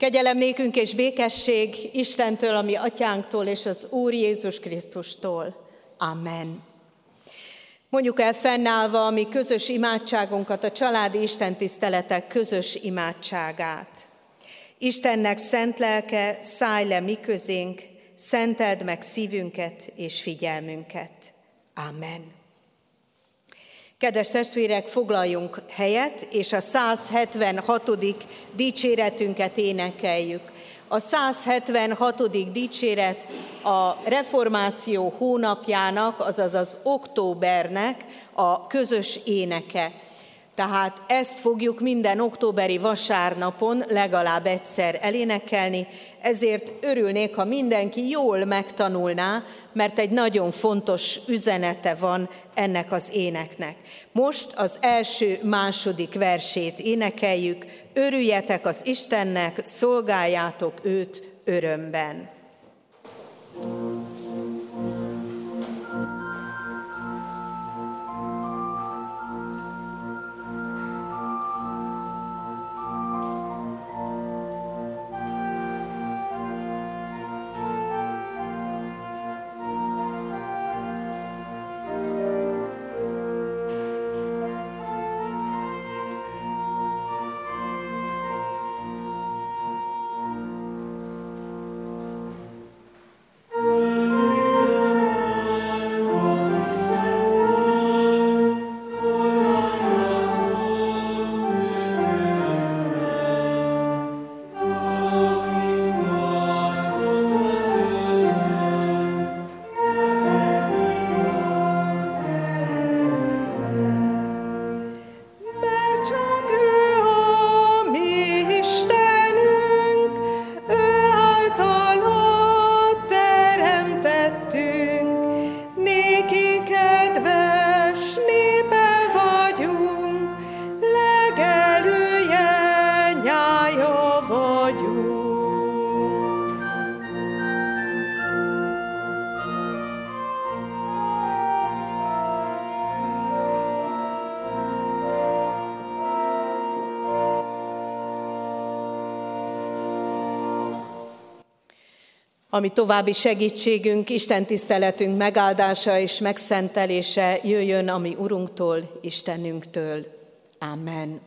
Kegyelem nékünk és békesség Istentől, ami atyánktól és az Úr Jézus Krisztustól. Amen. Mondjuk el fennállva a mi közös imádságunkat, a családi istentiszteletek közös imádságát. Istennek szent lelke, szállj le mi közénk, szenteld meg szívünket és figyelmünket. Amen. Kedves testvérek, foglaljunk helyet, és a 176. dicséretünket énekeljük. A 176. dicséret a reformáció hónapjának, azaz az októbernek a közös éneke. Tehát ezt fogjuk minden októberi vasárnapon legalább egyszer elénekelni, ezért örülnék, ha mindenki jól megtanulná, mert egy nagyon fontos üzenete van ennek az éneknek. Most az első, második versét énekeljük, örüljetek az Istennek, szolgáljátok őt örömben. thank you ami további segítségünk, Isten tiszteletünk megáldása és megszentelése jöjjön a mi Urunktól, Istenünktől. Amen.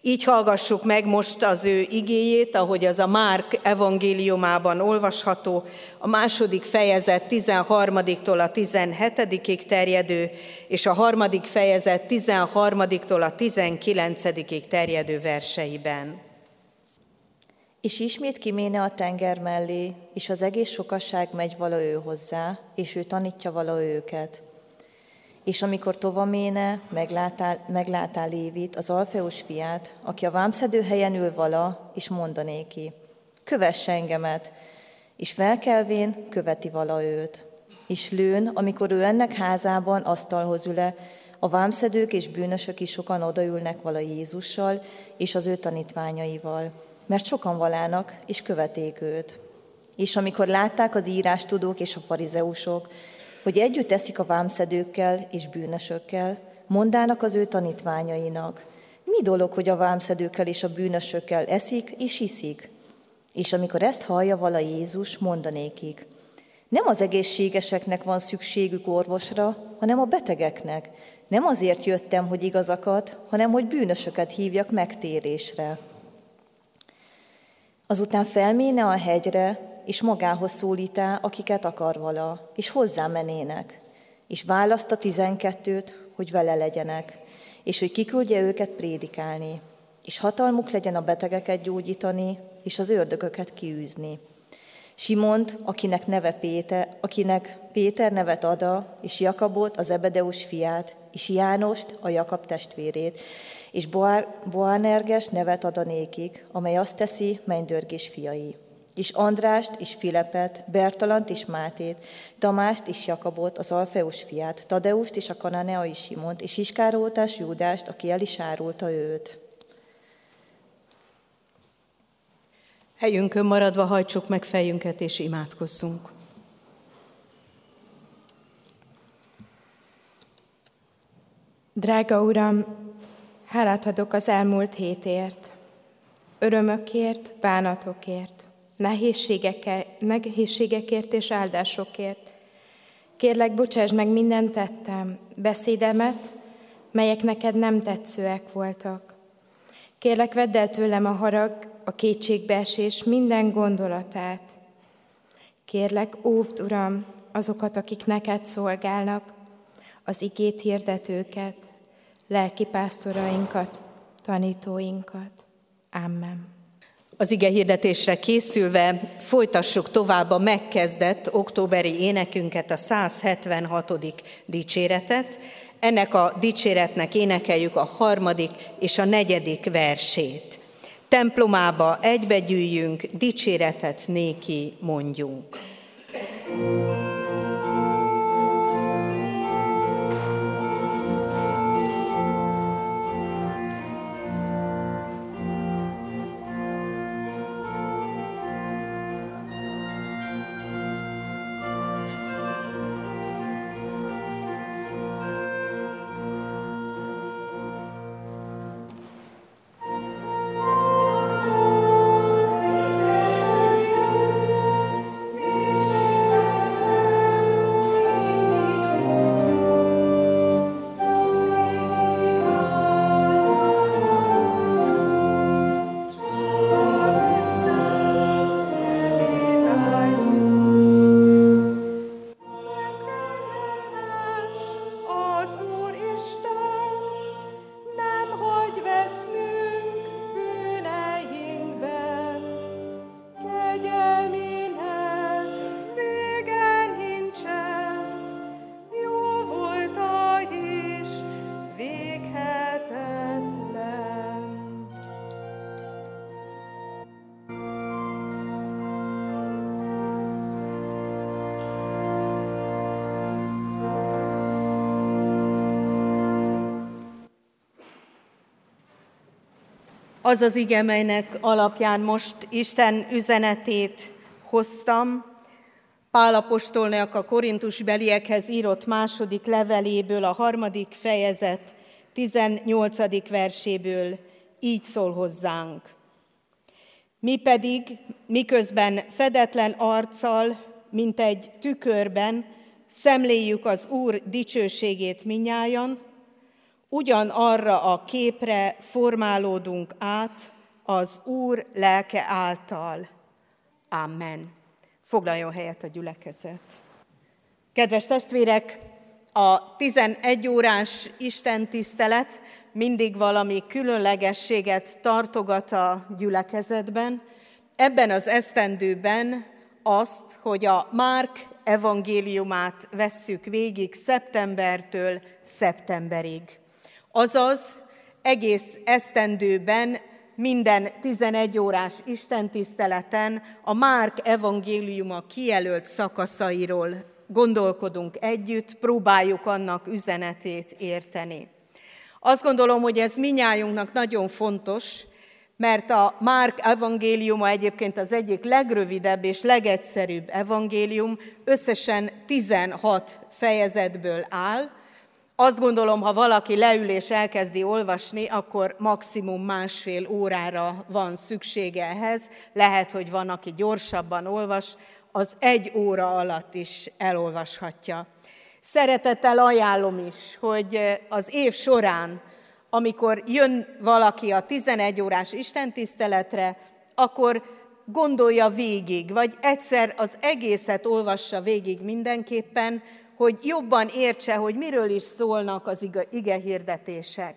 Így hallgassuk meg most az ő igéjét, ahogy az a Márk evangéliumában olvasható, a második fejezet 13-tól a 17 terjedő, és a harmadik fejezet 13-tól a 19 terjedő verseiben. És ismét kiméne a tenger mellé, és az egész sokasság megy vala ő hozzá, és ő tanítja vala őket. És amikor tovaméne, meglátál, meglátál Lévit, az Alfeus fiát, aki a vámszedő helyen ül vala, és mondanéki, kövesse engemet, és felkelvén követi vala őt. És lőn, amikor ő ennek házában asztalhoz üle, a vámszedők és bűnösök is sokan odaülnek vala Jézussal és az ő tanítványaival mert sokan valának, és követték őt. És amikor látták az írástudók és a farizeusok, hogy együtt eszik a vámszedőkkel és bűnösökkel, mondának az ő tanítványainak, mi dolog, hogy a vámszedőkkel és a bűnösökkel eszik és iszik? És amikor ezt hallja vala Jézus, mondanékik, nem az egészségeseknek van szükségük orvosra, hanem a betegeknek. Nem azért jöttem, hogy igazakat, hanem hogy bűnösöket hívjak megtérésre. Azután felméne a hegyre, és magához szólítá, akiket akar vala, és hozzá menének, és választ a tizenkettőt, hogy vele legyenek, és hogy kiküldje őket prédikálni, és hatalmuk legyen a betegeket gyógyítani, és az ördögöket kiűzni. Simont, akinek neve Péter, akinek Péter nevet ada, és Jakabot, az Ebedeus fiát, és Jánost, a Jakab testvérét, és Boanerges nevet ad a nékig, amely azt teszi, mennydörgés fiai. És Andrást és Filepet, Bertalant és Mátét, Tamást és Jakabot, az Alfeus fiát, Tadeust és a kananeai Simont, és Iskárótás Júdást, aki el is árulta őt. Helyünkön maradva hajtsuk meg fejünket és imádkozzunk. Drága Uram, Hálát adok az elmúlt hétért. örömökért, bánatokért, nehézségekért és áldásokért. Kérlek, bocsáss meg minden tettem, beszédemet, melyek neked nem tetszőek voltak. Kérlek, vedd el tőlem a harag, a kétségbeesés minden gondolatát. Kérlek, óvd, Uram, azokat, akik neked szolgálnak, az igét hirdetőket, lelki pásztorainkat, tanítóinkat. Amen. Az ige hirdetésre készülve folytassuk tovább a megkezdett októberi énekünket, a 176. dicséretet. Ennek a dicséretnek énekeljük a harmadik és a negyedik versét. Templomába egybegyűjjünk, dicséretet néki mondjunk. thank you az az ige, melynek alapján most Isten üzenetét hoztam, Pálapostolnak a Korintus beliekhez írott második leveléből, a harmadik fejezet 18. verséből így szól hozzánk. Mi pedig, miközben fedetlen arccal, mint egy tükörben, szemléljük az Úr dicsőségét minnyájan, ugyanarra a képre formálódunk át az Úr lelke által. Amen. Foglaljon helyet a gyülekezet. Kedves testvérek, a 11 órás Isten tisztelet mindig valami különlegességet tartogat a gyülekezetben. Ebben az esztendőben azt, hogy a Márk evangéliumát vesszük végig szeptembertől szeptemberig. Azaz egész esztendőben minden 11 órás istentiszteleten a Márk evangéliuma kijelölt szakaszairól gondolkodunk együtt, próbáljuk annak üzenetét érteni. Azt gondolom, hogy ez minnyájunknak nagyon fontos, mert a Márk evangéliuma egyébként az egyik legrövidebb és legegyszerűbb evangélium, összesen 16 fejezetből áll, azt gondolom, ha valaki leül és elkezdi olvasni, akkor maximum másfél órára van szüksége ehhez. Lehet, hogy van, aki gyorsabban olvas, az egy óra alatt is elolvashatja. Szeretettel ajánlom is, hogy az év során, amikor jön valaki a 11 órás istentiszteletre, akkor gondolja végig, vagy egyszer az egészet olvassa végig mindenképpen, hogy jobban értse, hogy miről is szólnak az ige hirdetések.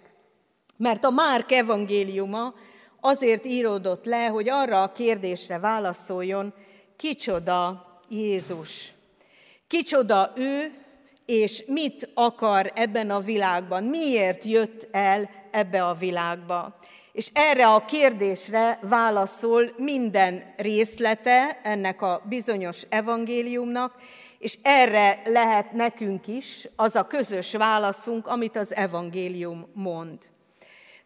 Mert a Márk evangéliuma azért íródott le, hogy arra a kérdésre válaszoljon, kicsoda Jézus. Kicsoda ő, és mit akar ebben a világban, miért jött el ebbe a világba. És erre a kérdésre válaszol minden részlete ennek a bizonyos evangéliumnak, és erre lehet nekünk is az a közös válaszunk, amit az evangélium mond.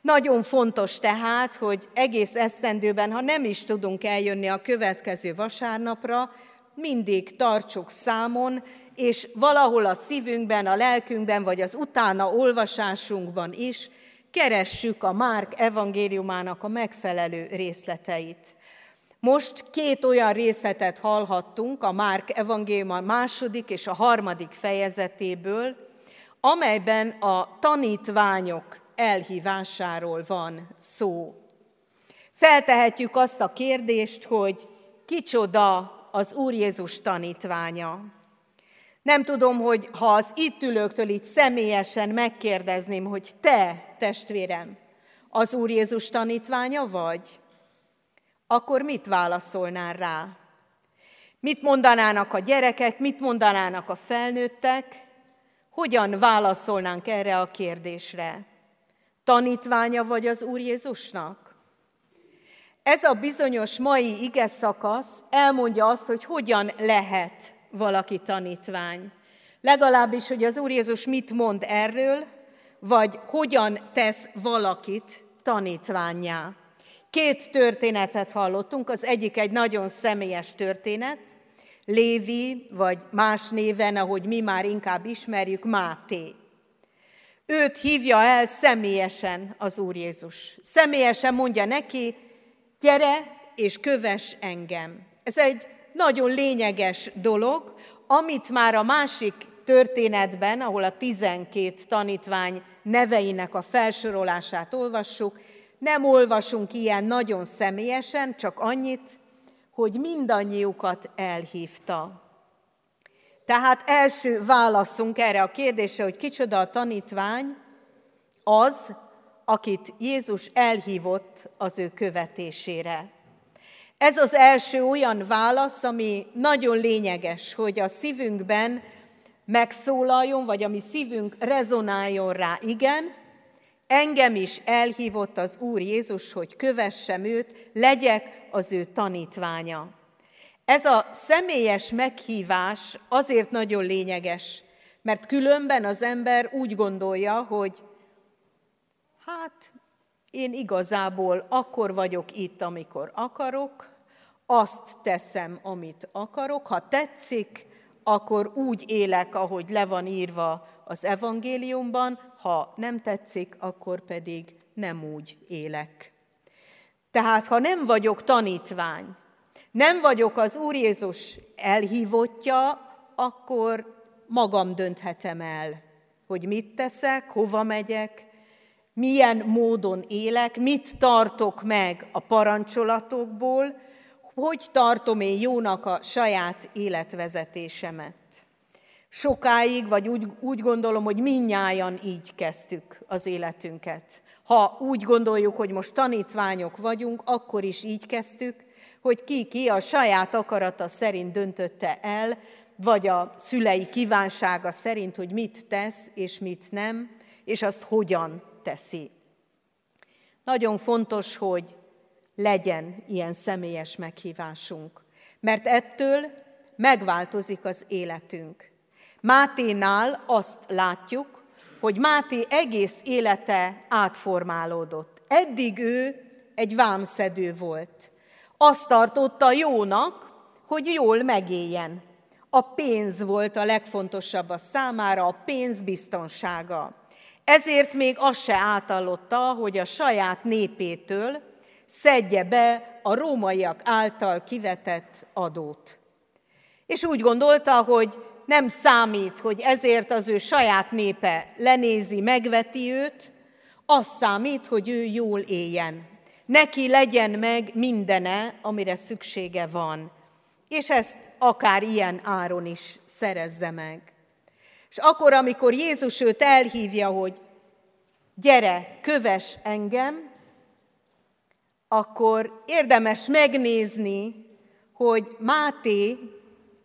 Nagyon fontos tehát, hogy egész esztendőben, ha nem is tudunk eljönni a következő vasárnapra, mindig tartsuk számon, és valahol a szívünkben, a lelkünkben, vagy az utána olvasásunkban is keressük a Márk evangéliumának a megfelelő részleteit. Most két olyan részletet hallhattunk a Márk evangélium második és a harmadik fejezetéből, amelyben a tanítványok elhívásáról van szó. Feltehetjük azt a kérdést, hogy kicsoda az Úr Jézus tanítványa. Nem tudom, hogy ha az itt ülőktől itt személyesen megkérdezném, hogy te, testvérem, az Úr Jézus tanítványa vagy, akkor mit válaszolnál rá? Mit mondanának a gyerekek, mit mondanának a felnőttek? Hogyan válaszolnánk erre a kérdésre? Tanítványa vagy az Úr Jézusnak? Ez a bizonyos mai ige szakasz elmondja azt, hogy hogyan lehet valaki tanítvány. Legalábbis, hogy az Úr Jézus mit mond erről, vagy hogyan tesz valakit tanítványá. Két történetet hallottunk, az egyik egy nagyon személyes történet, Lévi, vagy más néven, ahogy mi már inkább ismerjük, Máté. Őt hívja el személyesen az Úr Jézus. Személyesen mondja neki, gyere és köves engem. Ez egy nagyon lényeges dolog, amit már a másik történetben, ahol a 12 tanítvány neveinek a felsorolását olvassuk, nem olvasunk ilyen nagyon személyesen, csak annyit, hogy mindannyiukat elhívta. Tehát első válaszunk erre a kérdésre, hogy kicsoda a tanítvány, az, akit Jézus elhívott az ő követésére. Ez az első olyan válasz, ami nagyon lényeges, hogy a szívünkben megszólaljon, vagy ami szívünk rezonáljon rá. Igen, engem is elhívott az Úr Jézus, hogy kövessem őt, legyek az ő tanítványa. Ez a személyes meghívás azért nagyon lényeges, mert különben az ember úgy gondolja, hogy hát én igazából akkor vagyok itt, amikor akarok, azt teszem, amit akarok, ha tetszik, akkor úgy élek, ahogy le van írva az evangéliumban, ha nem tetszik, akkor pedig nem úgy élek. Tehát, ha nem vagyok tanítvány, nem vagyok az Úr Jézus elhívottja, akkor magam dönthetem el, hogy mit teszek, hova megyek, milyen módon élek, mit tartok meg a parancsolatokból, hogy tartom én jónak a saját életvezetésemet. Sokáig, vagy úgy, úgy gondolom, hogy minnyáján így kezdtük az életünket. Ha úgy gondoljuk, hogy most tanítványok vagyunk, akkor is így kezdtük, hogy ki-ki a saját akarata szerint döntötte el, vagy a szülei kívánsága szerint, hogy mit tesz és mit nem, és azt hogyan teszi. Nagyon fontos, hogy legyen ilyen személyes meghívásunk, mert ettől megváltozik az életünk. Máténál azt látjuk, hogy Máté egész élete átformálódott. Eddig ő egy vámszedő volt. Azt tartotta jónak, hogy jól megéljen. A pénz volt a legfontosabb a számára, a pénz biztonsága. Ezért még azt se átallotta, hogy a saját népétől szedje be a rómaiak által kivetett adót. És úgy gondolta, hogy nem számít, hogy ezért az ő saját népe lenézi, megveti őt, az számít, hogy ő jól éljen. Neki legyen meg mindene, amire szüksége van. És ezt akár ilyen áron is szerezze meg. És akkor, amikor Jézus őt elhívja, hogy gyere, köves engem, akkor érdemes megnézni, hogy Máté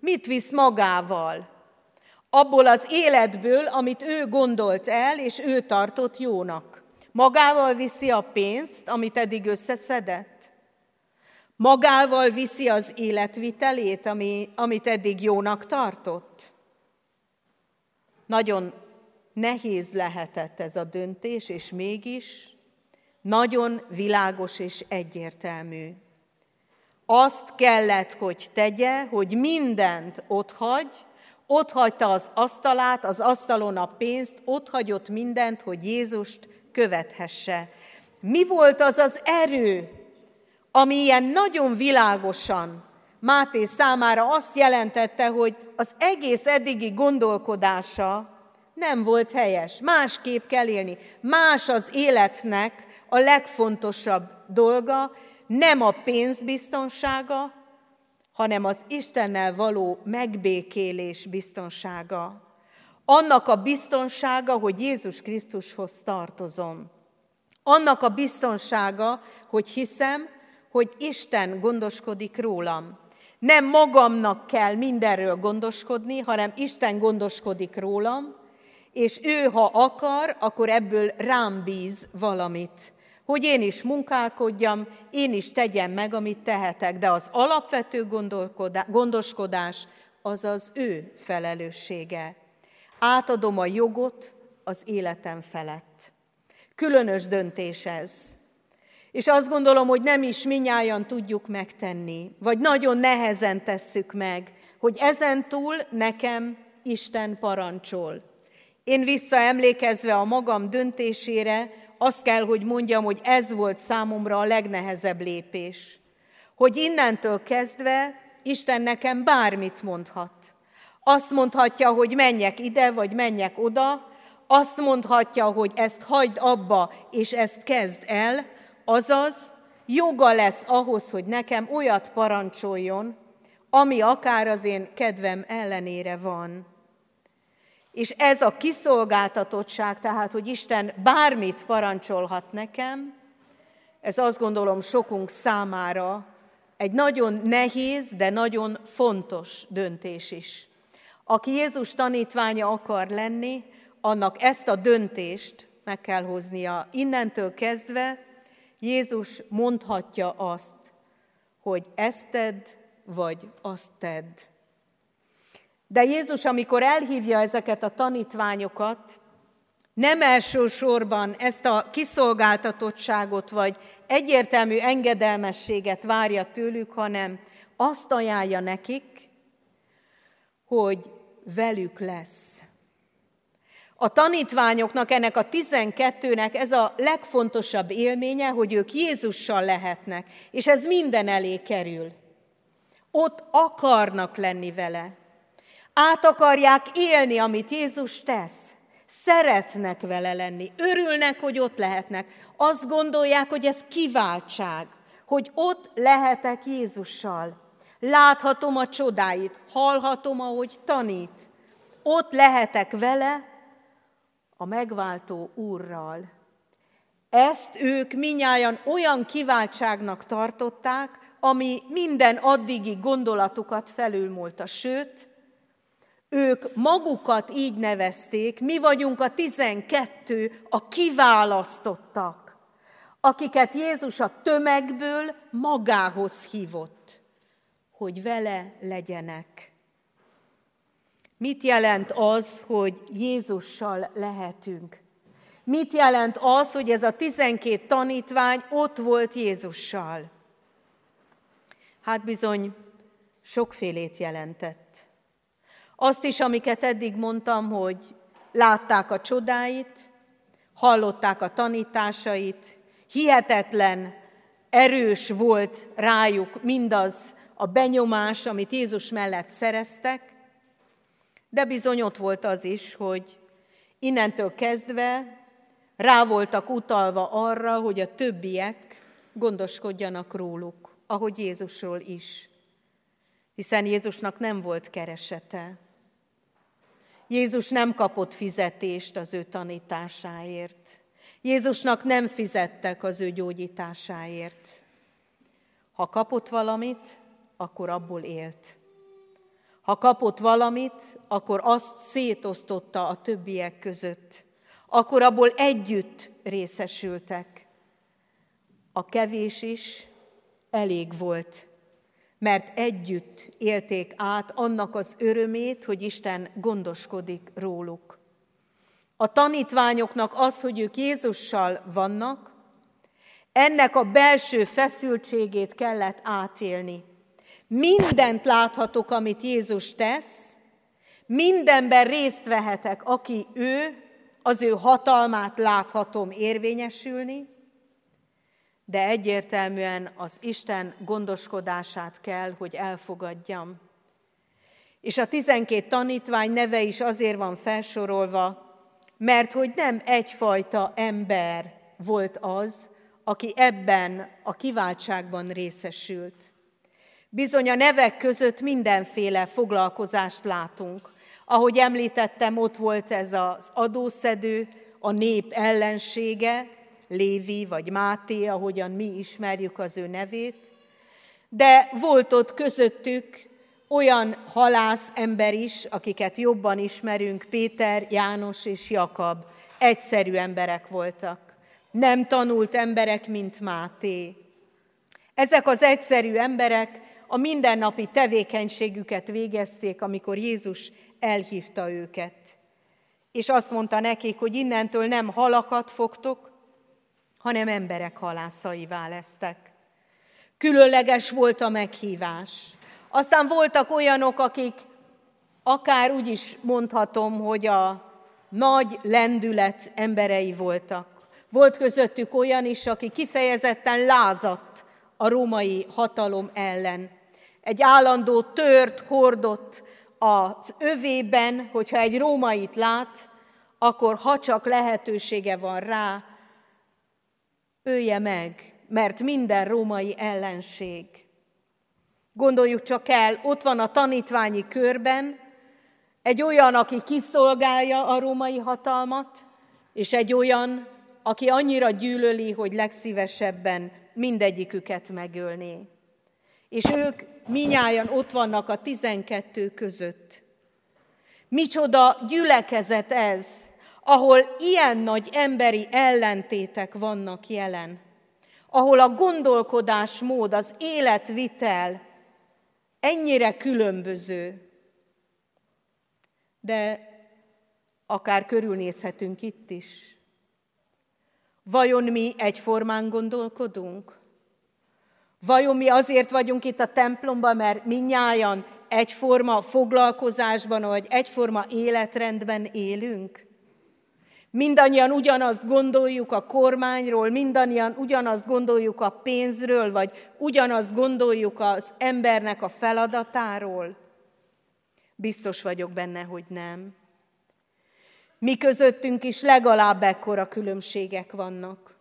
mit visz magával. Abból az életből, amit ő gondolt el, és ő tartott jónak. Magával viszi a pénzt, amit eddig összeszedett. Magával viszi az életvitelét, ami, amit eddig jónak tartott. Nagyon nehéz lehetett ez a döntés, és mégis nagyon világos és egyértelmű. Azt kellett, hogy tegye, hogy mindent otthagy, ott hagyta az asztalát, az asztalon a pénzt, ott hagyott mindent, hogy Jézust követhesse. Mi volt az az erő, ami ilyen nagyon világosan Máté számára azt jelentette, hogy az egész eddigi gondolkodása nem volt helyes. Másképp kell élni. Más az életnek a legfontosabb dolga, nem a pénz biztonsága, hanem az Istennel való megbékélés biztonsága. Annak a biztonsága, hogy Jézus Krisztushoz tartozom. Annak a biztonsága, hogy hiszem, hogy Isten gondoskodik rólam. Nem magamnak kell mindenről gondoskodni, hanem Isten gondoskodik rólam, és ő, ha akar, akkor ebből rám bíz valamit. Hogy én is munkálkodjam, én is tegyem meg, amit tehetek, de az alapvető gondoskodás az az ő felelőssége. Átadom a jogot az életem felett. Különös döntés ez. És azt gondolom, hogy nem is minnyáján tudjuk megtenni, vagy nagyon nehezen tesszük meg, hogy ezen túl nekem Isten parancsol. Én visszaemlékezve a magam döntésére, azt kell, hogy mondjam, hogy ez volt számomra a legnehezebb lépés. Hogy innentől kezdve Isten nekem bármit mondhat. Azt mondhatja, hogy menjek ide, vagy menjek oda, azt mondhatja, hogy ezt hagyd abba, és ezt kezd el, azaz joga lesz ahhoz, hogy nekem olyat parancsoljon, ami akár az én kedvem ellenére van. És ez a kiszolgáltatottság, tehát, hogy Isten bármit parancsolhat nekem, ez azt gondolom sokunk számára egy nagyon nehéz, de nagyon fontos döntés is. Aki Jézus tanítványa akar lenni, annak ezt a döntést meg kell hoznia. Innentől kezdve Jézus mondhatja azt, hogy ezt tedd, vagy azt tedd. De Jézus, amikor elhívja ezeket a tanítványokat, nem elsősorban ezt a kiszolgáltatottságot vagy egyértelmű engedelmességet várja tőlük, hanem azt ajánlja nekik, hogy velük lesz. A tanítványoknak, ennek a tizenkettőnek ez a legfontosabb élménye, hogy ők Jézussal lehetnek, és ez minden elé kerül. Ott akarnak lenni vele. Át akarják élni, amit Jézus tesz. Szeretnek vele lenni, örülnek, hogy ott lehetnek. Azt gondolják, hogy ez kiváltság, hogy ott lehetek Jézussal. Láthatom a csodáit, hallhatom, ahogy tanít. Ott lehetek vele, a megváltó úrral. Ezt ők minnyáján olyan kiváltságnak tartották, ami minden addigi gondolatukat felülmúlta. Sőt, ők magukat így nevezték, mi vagyunk a tizenkettő, a kiválasztottak, akiket Jézus a tömegből magához hívott, hogy vele legyenek. Mit jelent az, hogy Jézussal lehetünk? Mit jelent az, hogy ez a tizenkét tanítvány ott volt Jézussal? Hát bizony sokfélét jelentett. Azt is, amiket eddig mondtam, hogy látták a csodáit, hallották a tanításait, hihetetlen erős volt rájuk mindaz a benyomás, amit Jézus mellett szereztek, de bizony ott volt az is, hogy innentől kezdve rá voltak utalva arra, hogy a többiek gondoskodjanak róluk, ahogy Jézusról is. Hiszen Jézusnak nem volt keresete. Jézus nem kapott fizetést az ő tanításáért. Jézusnak nem fizettek az ő gyógyításáért. Ha kapott valamit, akkor abból élt. Ha kapott valamit, akkor azt szétosztotta a többiek között. Akkor abból együtt részesültek. A kevés is elég volt, mert együtt élték át annak az örömét, hogy Isten gondoskodik róluk. A tanítványoknak az, hogy ők Jézussal vannak, ennek a belső feszültségét kellett átélni. Mindent láthatok, amit Jézus tesz, mindenben részt vehetek, aki ő, az ő hatalmát láthatom érvényesülni, de egyértelműen az Isten gondoskodását kell, hogy elfogadjam. És a tizenkét tanítvány neve is azért van felsorolva, mert hogy nem egyfajta ember volt az, aki ebben a kiváltságban részesült. Bizony a nevek között mindenféle foglalkozást látunk. Ahogy említettem, ott volt ez az adószedő, a nép ellensége, Lévi vagy Máté, ahogyan mi ismerjük az ő nevét, de volt ott közöttük olyan halász ember is, akiket jobban ismerünk, Péter, János és Jakab, egyszerű emberek voltak. Nem tanult emberek, mint Máté. Ezek az egyszerű emberek a mindennapi tevékenységüket végezték, amikor Jézus elhívta őket. És azt mondta nekik, hogy innentől nem halakat fogtok, hanem emberek halászaivá lesztek. Különleges volt a meghívás. Aztán voltak olyanok, akik akár úgy is mondhatom, hogy a nagy lendület emberei voltak. Volt közöttük olyan is, aki kifejezetten lázadt a római hatalom ellen. Egy állandó tört hordott az övében, hogyha egy rómait lát, akkor ha csak lehetősége van rá, ölje meg, mert minden római ellenség. Gondoljuk csak el, ott van a tanítványi körben egy olyan, aki kiszolgálja a római hatalmat, és egy olyan, aki annyira gyűlöli, hogy legszívesebben mindegyiküket megölné. És ők minnyáján ott vannak a tizenkettő között. Micsoda gyülekezet ez, ahol ilyen nagy emberi ellentétek vannak jelen, ahol a gondolkodásmód, az életvitel ennyire különböző, de akár körülnézhetünk itt is. Vajon mi egyformán gondolkodunk? Vajon mi azért vagyunk itt a templomban, mert minnyáján egyforma foglalkozásban, vagy egyforma életrendben élünk? Mindannyian ugyanazt gondoljuk a kormányról, mindannyian ugyanazt gondoljuk a pénzről, vagy ugyanazt gondoljuk az embernek a feladatáról? Biztos vagyok benne, hogy nem. Mi közöttünk is legalább ekkora különbségek vannak.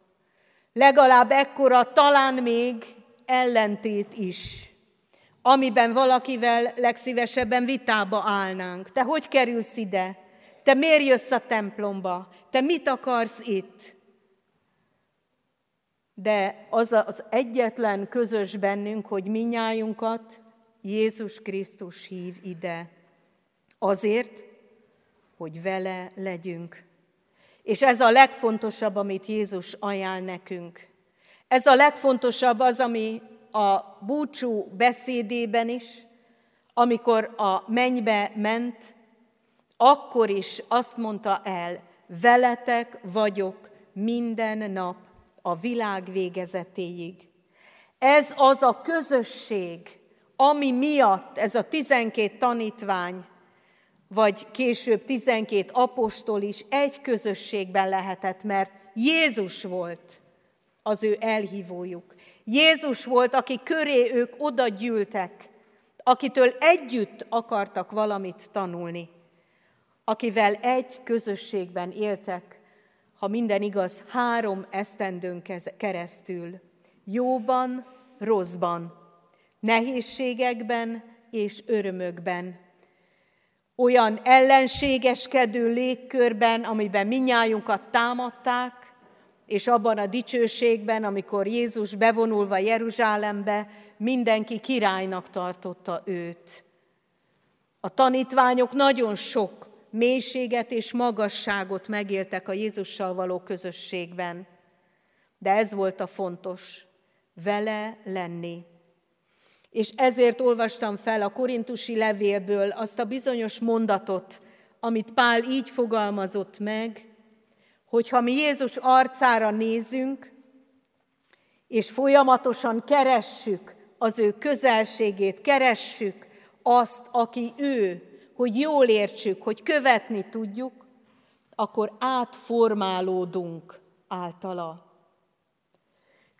Legalább ekkora, talán még ellentét is, amiben valakivel legszívesebben vitába állnánk. Te hogy kerülsz ide? Te miért jössz a templomba? Te mit akarsz itt? De az az egyetlen közös bennünk, hogy minnyájunkat Jézus Krisztus hív ide. Azért, hogy vele legyünk. És ez a legfontosabb, amit Jézus ajánl nekünk. Ez a legfontosabb az, ami a búcsú beszédében is, amikor a mennybe ment, akkor is azt mondta el, veletek vagyok minden nap a világ végezetéig. Ez az a közösség, ami miatt ez a tizenkét tanítvány, vagy később tizenkét apostol is egy közösségben lehetett, mert Jézus volt az ő elhívójuk. Jézus volt, aki köré ők oda gyűltek, akitől együtt akartak valamit tanulni akivel egy közösségben éltek, ha minden igaz, három esztendőn keresztül, jóban, rosszban, nehézségekben és örömökben, olyan ellenségeskedő légkörben, amiben minnyájunkat támadták, és abban a dicsőségben, amikor Jézus bevonulva Jeruzsálembe, mindenki királynak tartotta őt. A tanítványok nagyon sok mélységet és magasságot megéltek a Jézussal való közösségben. De ez volt a fontos, vele lenni. És ezért olvastam fel a korintusi levélből azt a bizonyos mondatot, amit Pál így fogalmazott meg, hogy ha mi Jézus arcára nézünk, és folyamatosan keressük az ő közelségét, keressük azt, aki ő, hogy jól értsük, hogy követni tudjuk, akkor átformálódunk általa.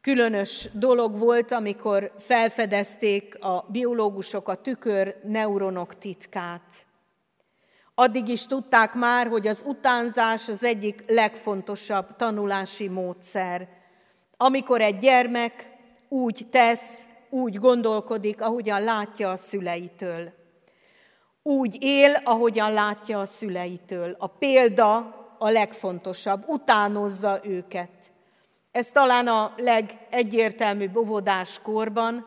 Különös dolog volt, amikor felfedezték a biológusok a tükör neuronok titkát. Addig is tudták már, hogy az utánzás az egyik legfontosabb tanulási módszer. Amikor egy gyermek úgy tesz, úgy gondolkodik, ahogyan látja a szüleitől. Úgy él, ahogyan látja a szüleitől. A példa a legfontosabb, utánozza őket. Ez talán a legegyértelműbb óvodás korban,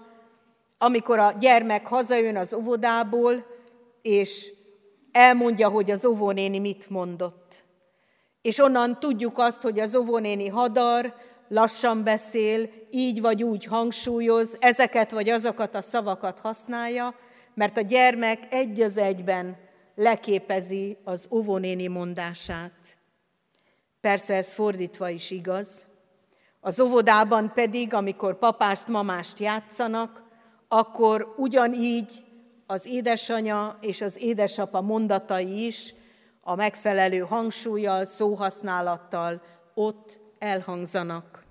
amikor a gyermek hazajön az óvodából, és elmondja, hogy az óvónéni mit mondott. És onnan tudjuk azt, hogy az óvónéni hadar, lassan beszél, így vagy úgy hangsúlyoz, ezeket vagy azokat a szavakat használja, mert a gyermek egy az egyben leképezi az óvónéni mondását. Persze ez fordítva is igaz. Az óvodában pedig, amikor papást, mamást játszanak, akkor ugyanígy az édesanya és az édesapa mondatai is a megfelelő hangsúlyjal, szóhasználattal ott elhangzanak.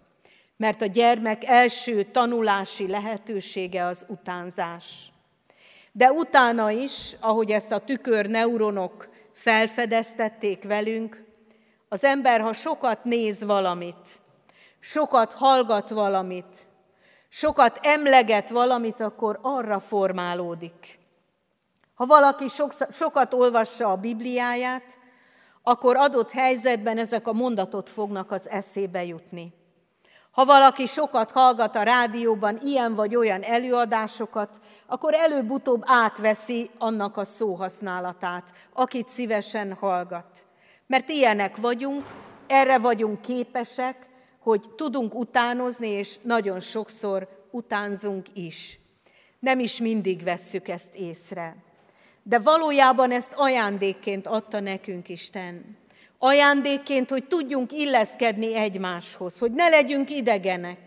Mert a gyermek első tanulási lehetősége az utánzás. De utána is, ahogy ezt a tükör neuronok felfedeztették velünk, az ember, ha sokat néz valamit, sokat hallgat valamit, sokat emleget valamit, akkor arra formálódik. Ha valaki sokat olvassa a Bibliáját, akkor adott helyzetben ezek a mondatot fognak az eszébe jutni. Ha valaki sokat hallgat a rádióban ilyen vagy olyan előadásokat, akkor előbb-utóbb átveszi annak a szóhasználatát, akit szívesen hallgat. Mert ilyenek vagyunk, erre vagyunk képesek, hogy tudunk utánozni, és nagyon sokszor utánzunk is. Nem is mindig vesszük ezt észre. De valójában ezt ajándékként adta nekünk Isten. Ajándékként, hogy tudjunk illeszkedni egymáshoz, hogy ne legyünk idegenek.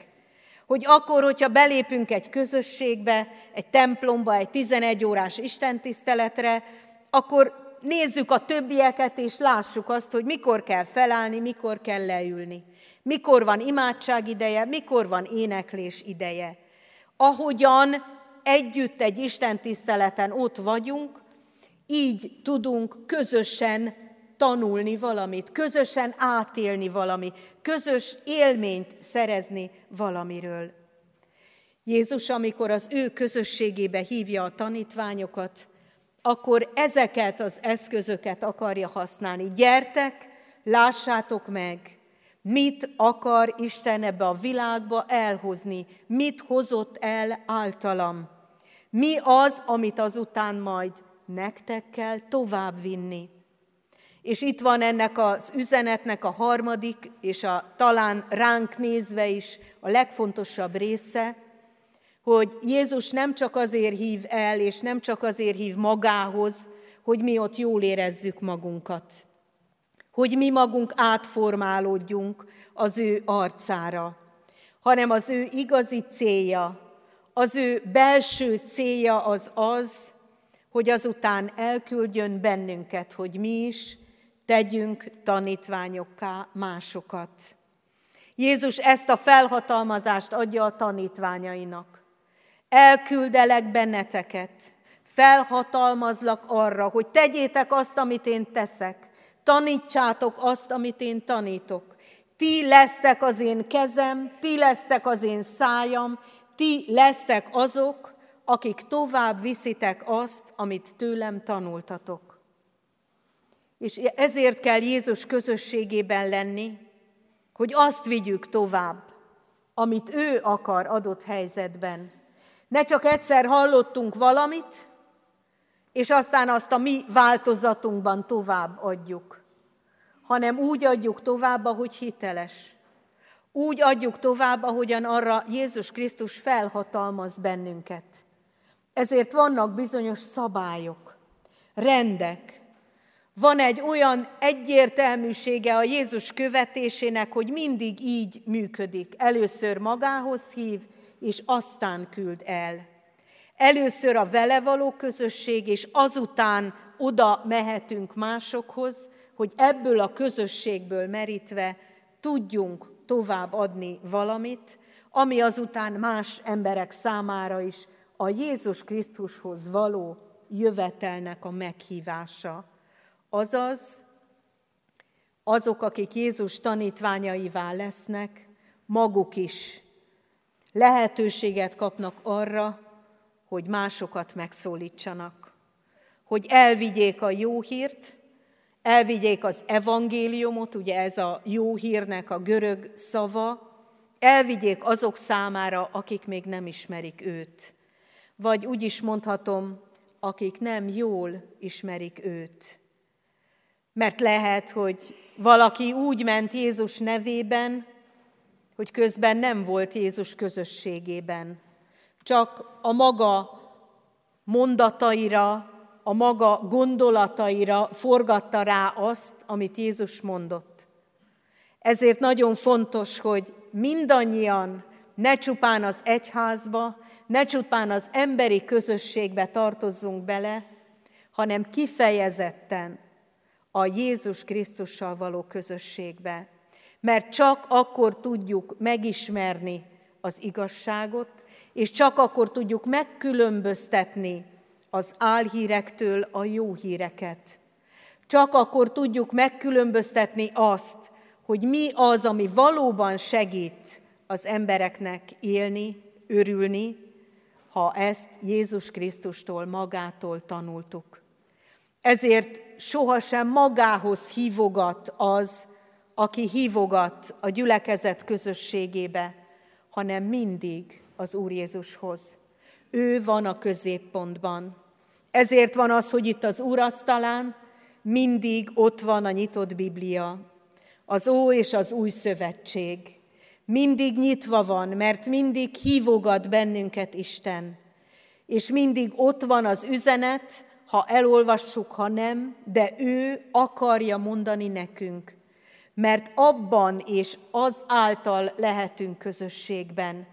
Hogy akkor, hogyha belépünk egy közösségbe, egy templomba, egy 11 órás istentiszteletre, akkor nézzük a többieket, és lássuk azt, hogy mikor kell felállni, mikor kell leülni. Mikor van imádság ideje, mikor van éneklés ideje. Ahogyan együtt egy Isten tiszteleten ott vagyunk, így tudunk közösen tanulni valamit, közösen átélni valami, közös élményt szerezni valamiről. Jézus, amikor az ő közösségébe hívja a tanítványokat, akkor ezeket az eszközöket akarja használni. Gyertek, lássátok meg, mit akar Isten ebbe a világba elhozni, mit hozott el általam. Mi az, amit azután majd nektek kell továbbvinni. És itt van ennek az üzenetnek a harmadik, és a talán ránk nézve is a legfontosabb része, hogy Jézus nem csak azért hív el, és nem csak azért hív magához, hogy mi ott jól érezzük magunkat, hogy mi magunk átformálódjunk az ő arcára, hanem az ő igazi célja, az ő belső célja az az, hogy azután elküldjön bennünket, hogy mi is tegyünk tanítványokká másokat. Jézus ezt a felhatalmazást adja a tanítványainak. Elküldelek benneteket, felhatalmazlak arra, hogy tegyétek azt, amit én teszek, tanítsátok azt, amit én tanítok. Ti lesztek az én kezem, ti lesztek az én szájam, ti lesztek azok, akik tovább viszitek azt, amit tőlem tanultatok. És ezért kell Jézus közösségében lenni, hogy azt vigyük tovább, amit ő akar adott helyzetben. Ne csak egyszer hallottunk valamit, és aztán azt a mi változatunkban tovább adjuk, hanem úgy adjuk tovább, ahogy hiteles. Úgy adjuk tovább, ahogyan arra Jézus Krisztus felhatalmaz bennünket. Ezért vannak bizonyos szabályok, rendek. Van egy olyan egyértelműsége a Jézus követésének, hogy mindig így működik. Először magához hív, és aztán küld el. Először a vele való közösség, és azután oda mehetünk másokhoz, hogy ebből a közösségből merítve tudjunk tovább adni valamit, ami azután más emberek számára is a Jézus Krisztushoz való jövetelnek a meghívása. Azaz, azok, akik Jézus tanítványaivá lesznek, maguk is lehetőséget kapnak arra, hogy másokat megszólítsanak, hogy elvigyék a jó hírt, elvigyék az evangéliumot, ugye ez a jó hírnek a görög szava, elvigyék azok számára, akik még nem ismerik őt. Vagy úgy is mondhatom, akik nem jól ismerik őt. Mert lehet, hogy valaki úgy ment Jézus nevében, hogy közben nem volt Jézus közösségében. Csak a maga mondataira, a maga gondolataira forgatta rá azt, amit Jézus mondott. Ezért nagyon fontos, hogy mindannyian ne csupán az egyházba, ne csupán az emberi közösségbe tartozzunk bele, hanem kifejezetten a Jézus Krisztussal való közösségbe. Mert csak akkor tudjuk megismerni az igazságot, és csak akkor tudjuk megkülönböztetni az álhírektől a jó híreket. Csak akkor tudjuk megkülönböztetni azt, hogy mi az, ami valóban segít az embereknek élni, örülni, ha ezt Jézus Krisztustól magától tanultuk. Ezért sohasem magához hívogat az, aki hívogat a gyülekezet közösségébe, hanem mindig az Úr Jézushoz. Ő van a középpontban. Ezért van az, hogy itt az Úrasztalán mindig ott van a nyitott Biblia, az Ó és az Új Szövetség. Mindig nyitva van, mert mindig hívogat bennünket Isten. És mindig ott van az üzenet, ha elolvassuk, ha nem, de ő akarja mondani nekünk, mert abban és az által lehetünk közösségben.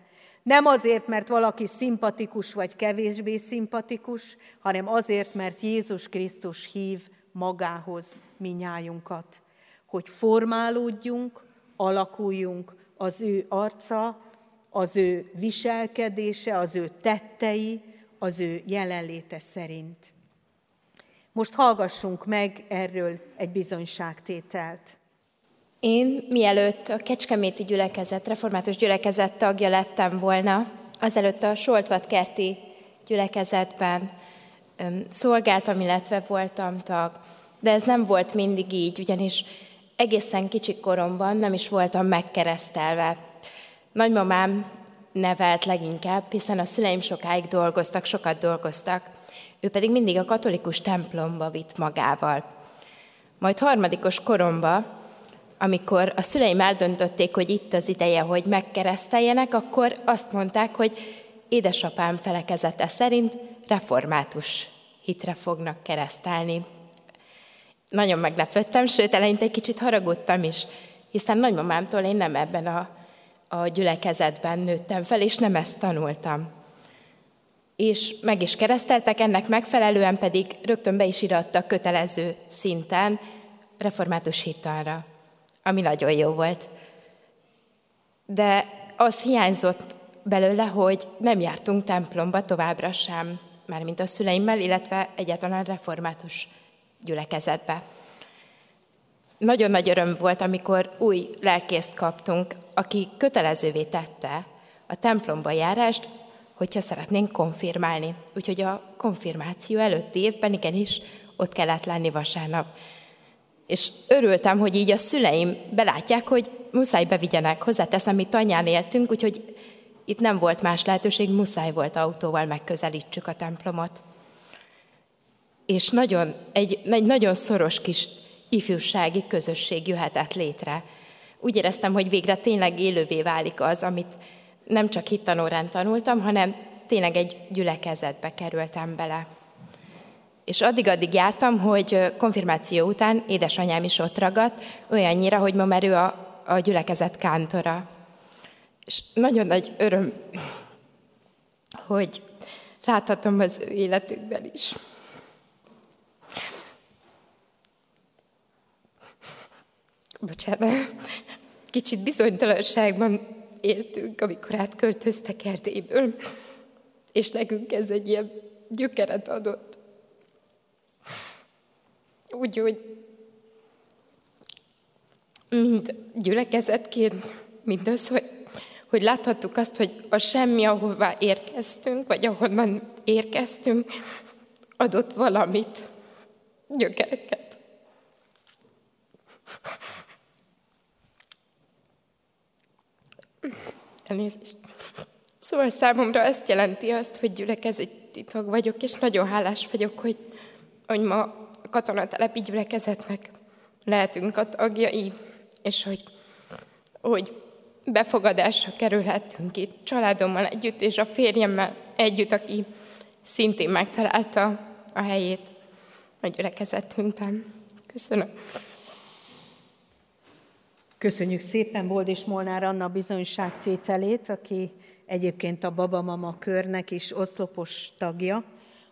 Nem azért, mert valaki szimpatikus vagy kevésbé szimpatikus, hanem azért, mert Jézus Krisztus hív magához minnyájunkat, hogy formálódjunk, alakuljunk az ő arca, az ő viselkedése, az ő tettei, az ő jelenléte szerint. Most hallgassunk meg erről egy bizonyságtételt. Én, mielőtt a Kecskeméti gyülekezet, református gyülekezet tagja lettem volna, azelőtt a Soltvat-kerti gyülekezetben szolgáltam, illetve voltam tag. De ez nem volt mindig így, ugyanis egészen kicsi koromban nem is voltam megkeresztelve. Nagymamám nevelt leginkább, hiszen a szüleim sokáig dolgoztak, sokat dolgoztak ő pedig mindig a katolikus templomba vitt magával. Majd harmadikos koromba, amikor a szüleim eldöntötték, hogy itt az ideje, hogy megkereszteljenek, akkor azt mondták, hogy édesapám felekezete szerint református hitre fognak keresztelni. Nagyon meglepődtem, sőt, eleinte egy kicsit haragudtam is, hiszen nagymamámtól én nem ebben a, a gyülekezetben nőttem fel, és nem ezt tanultam és meg is kereszteltek, ennek megfelelően pedig rögtön be is irattak kötelező szinten református hitalra, ami nagyon jó volt. De az hiányzott belőle, hogy nem jártunk templomba továbbra sem, mármint a szüleimmel, illetve egyáltalán református gyülekezetbe. Nagyon nagy öröm volt, amikor új lelkészt kaptunk, aki kötelezővé tette a templomba járást, hogyha szeretnénk konfirmálni. Úgyhogy a konfirmáció előtti évben igenis ott kellett lenni vasárnap. És örültem, hogy így a szüleim belátják, hogy muszáj bevigyenek. Hozzáteszem, mi tanyán éltünk, úgyhogy itt nem volt más lehetőség, muszáj volt autóval megközelítsük a templomot. És nagyon, egy, egy nagyon szoros kis ifjúsági közösség jöhetett létre. Úgy éreztem, hogy végre tényleg élővé válik az, amit nem csak hittanórán tanultam, hanem tényleg egy gyülekezetbe kerültem bele. És addig-addig jártam, hogy konfirmáció után édesanyám is ott ragadt, olyannyira, hogy ma merő a, a gyülekezet kántora. És nagyon nagy öröm, hogy láthatom az ő életükben is. bocsánat, kicsit bizonytalanságban éltünk, amikor átköltöztek Erdélyből, és nekünk ez egy ilyen gyökeret adott. Úgyhogy mind gyülekezetként, mind az, hogy, hogy láthattuk azt, hogy a semmi, ahová érkeztünk, vagy ahonnan érkeztünk, adott valamit, gyökereket. Elnézést. Szóval számomra ezt jelenti azt, hogy gyülekezeti tag vagyok, és nagyon hálás vagyok, hogy, hogy ma a katonatelepi gyülekezetnek lehetünk a tagjai, és hogy, hogy befogadásra kerülhetünk itt családommal együtt, és a férjemmel együtt, aki szintén megtalálta a helyét a gyülekezetünkben. Köszönöm. Köszönjük szépen Bold Molnár Anna bizonyságtételét, aki egyébként a babamama körnek is oszlopos tagja,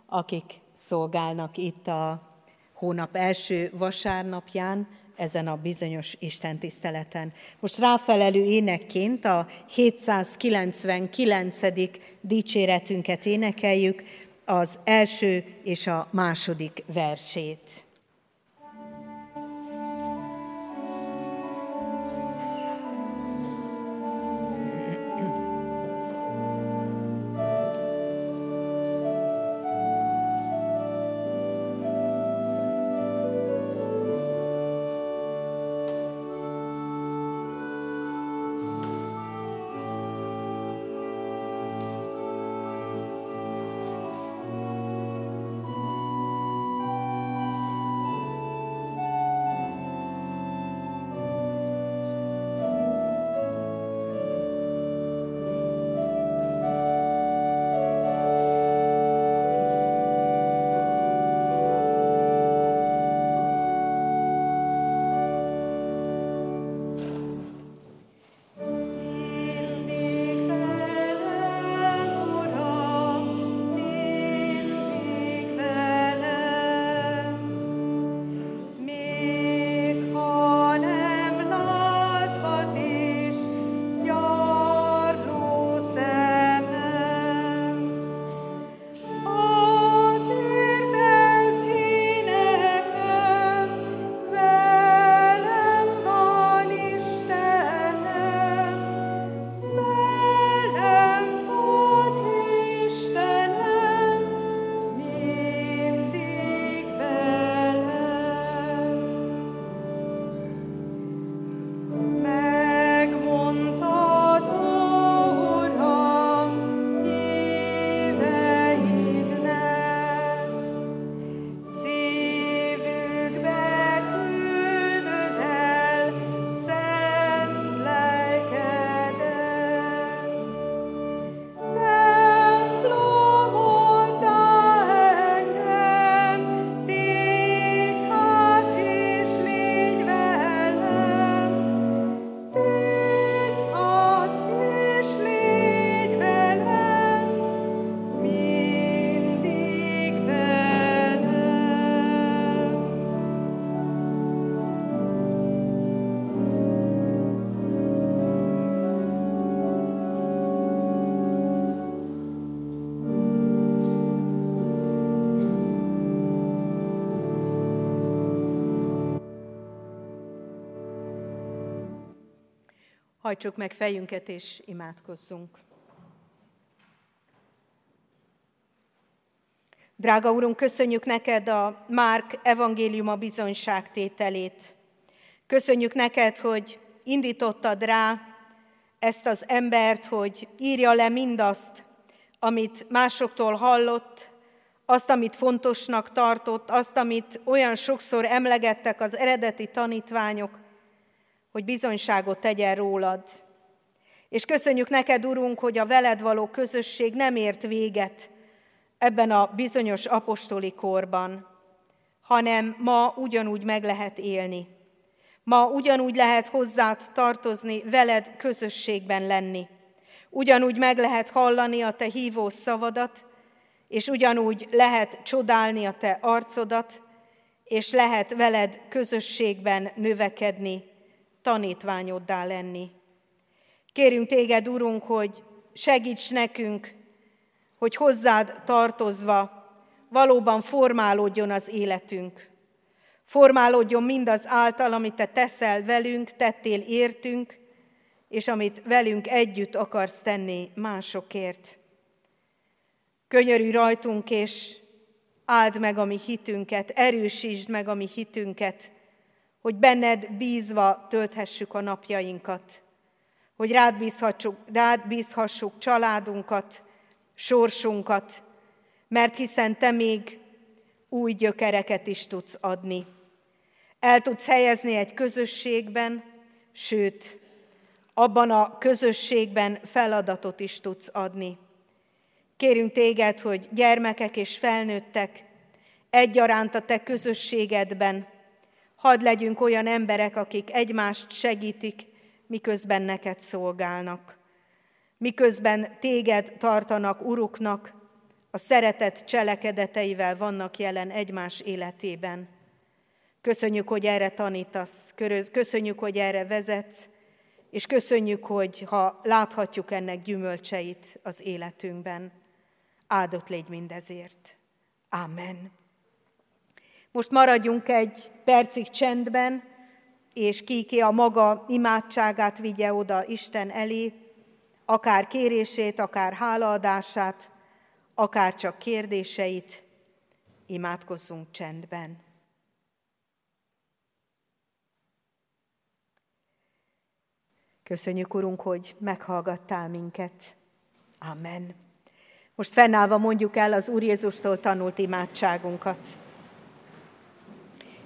akik szolgálnak itt a hónap első vasárnapján, ezen a bizonyos Isten tiszteleten. Most ráfelelő énekként a 799. dicséretünket énekeljük, az első és a második versét. Hajtsuk meg fejünket és imádkozzunk. Drága Úrunk, köszönjük neked a Márk evangéliuma bizonyságtételét. Köszönjük neked, hogy indítottad rá ezt az embert, hogy írja le mindazt, amit másoktól hallott, azt, amit fontosnak tartott, azt, amit olyan sokszor emlegettek az eredeti tanítványok, hogy bizonyságot tegyen rólad. És köszönjük neked, Urunk, hogy a veled való közösség nem ért véget ebben a bizonyos apostoli korban, hanem ma ugyanúgy meg lehet élni. Ma ugyanúgy lehet hozzád tartozni, veled közösségben lenni. Ugyanúgy meg lehet hallani a te hívó szavadat, és ugyanúgy lehet csodálni a te arcodat, és lehet veled közösségben növekedni, tanítványoddá lenni. Kérünk téged, Urunk, hogy segíts nekünk, hogy hozzád tartozva valóban formálódjon az életünk. Formálódjon mindaz által, amit te teszel velünk, tettél értünk, és amit velünk együtt akarsz tenni másokért. Könyörű rajtunk, és áld meg a mi hitünket, erősítsd meg a mi hitünket, hogy benned bízva tölthessük a napjainkat, hogy rád bízhassuk, rád bízhassuk családunkat, sorsunkat, mert hiszen te még új gyökereket is tudsz adni. El tudsz helyezni egy közösségben, sőt, abban a közösségben feladatot is tudsz adni. Kérünk téged, hogy gyermekek és felnőttek egyaránt a te közösségedben, hadd legyünk olyan emberek, akik egymást segítik, miközben neked szolgálnak. Miközben téged tartanak uruknak, a szeretet cselekedeteivel vannak jelen egymás életében. Köszönjük, hogy erre tanítasz, köszönjük, hogy erre vezetsz, és köszönjük, hogy ha láthatjuk ennek gyümölcseit az életünkben. Áldott légy mindezért. Amen. Most maradjunk egy percig csendben, és ki a maga imádságát vigye oda Isten elé, akár kérését, akár hálaadását, akár csak kérdéseit, imádkozzunk csendben. Köszönjük, Urunk, hogy meghallgattál minket. Amen. Most fennállva mondjuk el az Úr Jézustól tanult imádságunkat.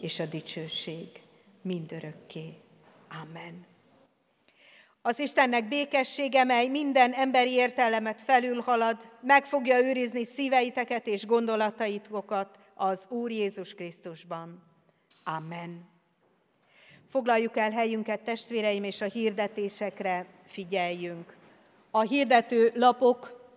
és a dicsőség mindörökké. Amen. Az Istennek békessége, mely minden emberi értelmet felülhalad, meg fogja őrizni szíveiteket és gondolataitokat az Úr Jézus Krisztusban. Amen. Foglaljuk el helyünket, testvéreim, és a hirdetésekre figyeljünk. A hirdető lapok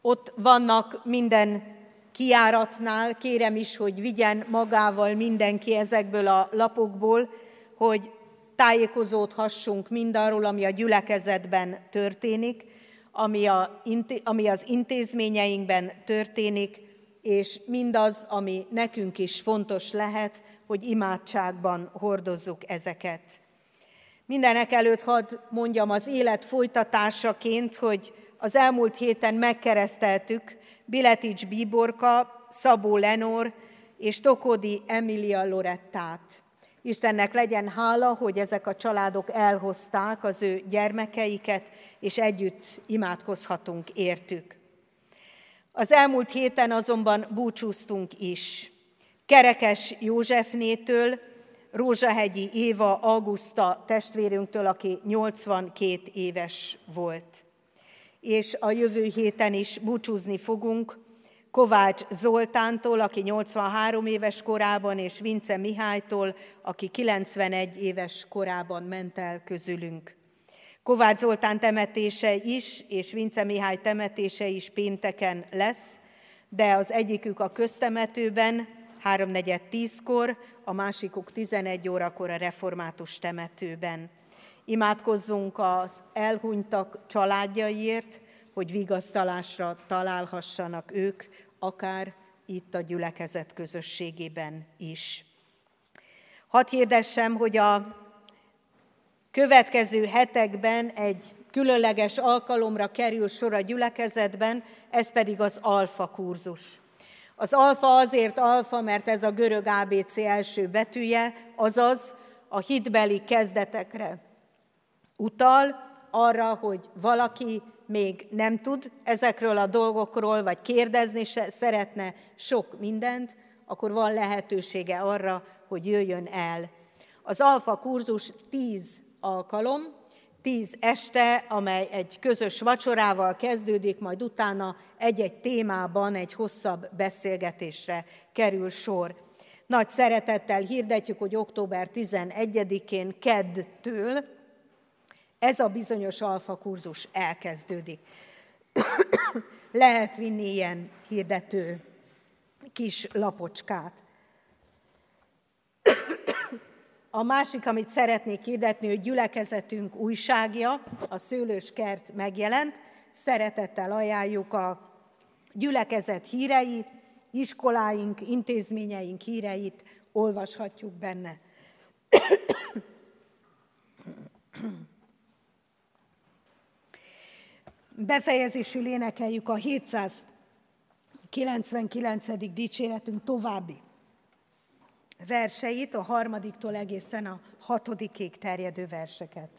ott vannak minden kiáratnál, kérem is, hogy vigyen magával mindenki ezekből a lapokból, hogy tájékozódhassunk mindarról, ami a gyülekezetben történik, ami, a, ami az intézményeinkben történik, és mindaz, ami nekünk is fontos lehet, hogy imádságban hordozzuk ezeket. Mindenek előtt hadd mondjam az élet folytatásaként, hogy az elmúlt héten megkereszteltük Biletics Bíborka, Szabó Lenor és Tokodi Emilia Lorettát. Istennek legyen hála, hogy ezek a családok elhozták az ő gyermekeiket, és együtt imádkozhatunk értük. Az elmúlt héten azonban búcsúztunk is. Kerekes Józsefnétől, Rózsahegyi Éva Augusta testvérünktől, aki 82 éves volt. És a jövő héten is búcsúzni fogunk Kovács Zoltántól, aki 83 éves korában, és Vince Mihálytól, aki 91 éves korában ment el közülünk. Kovács Zoltán temetése is, és Vince Mihály temetése is pénteken lesz, de az egyikük a köztemetőben, háromnegyed tízkor, a másikuk 11 órakor a református temetőben. Imádkozzunk az elhunytak családjaiért, hogy vigasztalásra találhassanak ők, akár itt a gyülekezet közösségében is. Hadd hirdessem, hogy a következő hetekben egy különleges alkalomra kerül sor a gyülekezetben, ez pedig az alfa kurzus. Az alfa azért alfa, mert ez a görög ABC első betűje, azaz a hitbeli kezdetekre utal, arra, hogy valaki még nem tud ezekről a dolgokról, vagy kérdezni se szeretne sok mindent, akkor van lehetősége arra, hogy jöjjön el. Az alfa kurzus tíz alkalom, tíz este, amely egy közös vacsorával kezdődik, majd utána egy-egy témában egy hosszabb beszélgetésre kerül sor. Nagy szeretettel hirdetjük, hogy október 11-én keddtől ez a bizonyos alfa kurzus elkezdődik. Lehet vinni ilyen hirdető kis lapocskát. A másik, amit szeretnék hirdetni, hogy gyülekezetünk újságja, a Szőlőskert megjelent. Szeretettel ajánljuk a gyülekezet hírei, iskoláink, intézményeink híreit, olvashatjuk benne. Befejezésül énekeljük a 799. dicséretünk további verseit, a harmadiktól egészen a hatodikig terjedő verseket.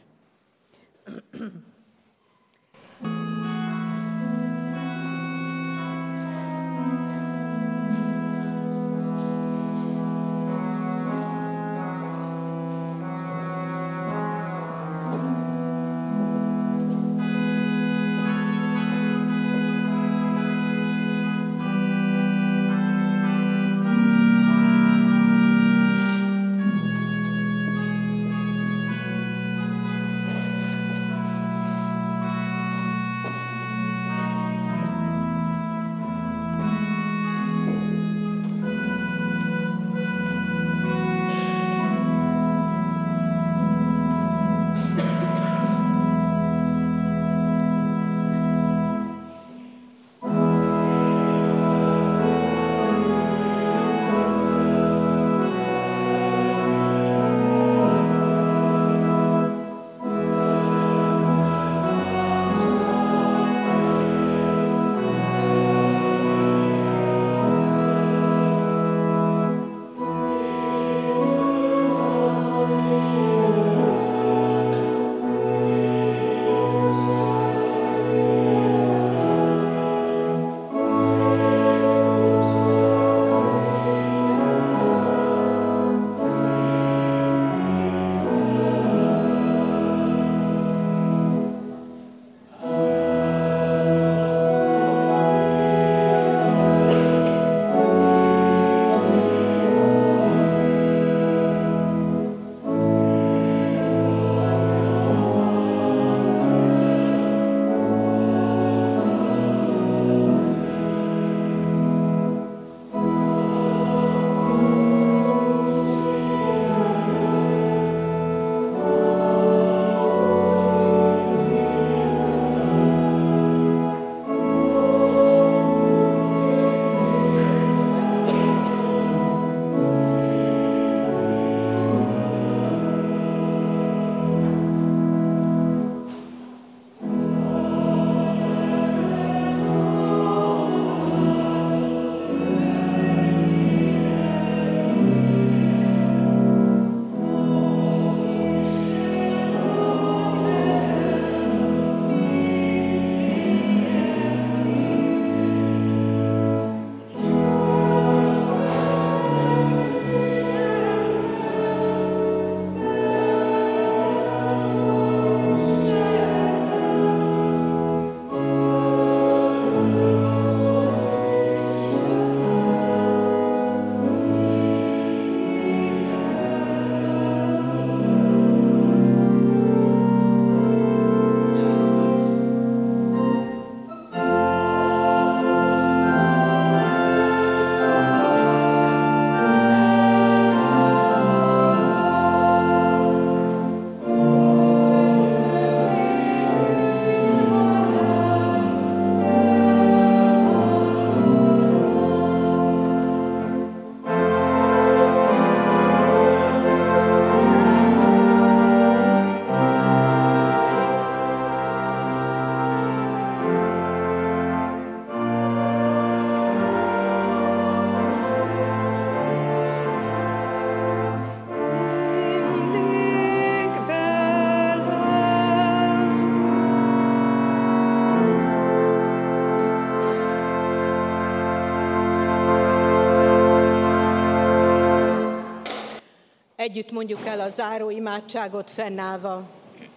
Együtt mondjuk el a záró imádságot fennállva.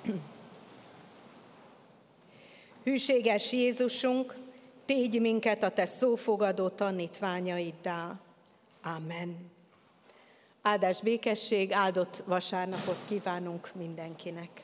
Hűséges Jézusunk, tégy minket a Te szófogadó tanítványaiddá. Amen. Áldás békesség, áldott vasárnapot kívánunk mindenkinek.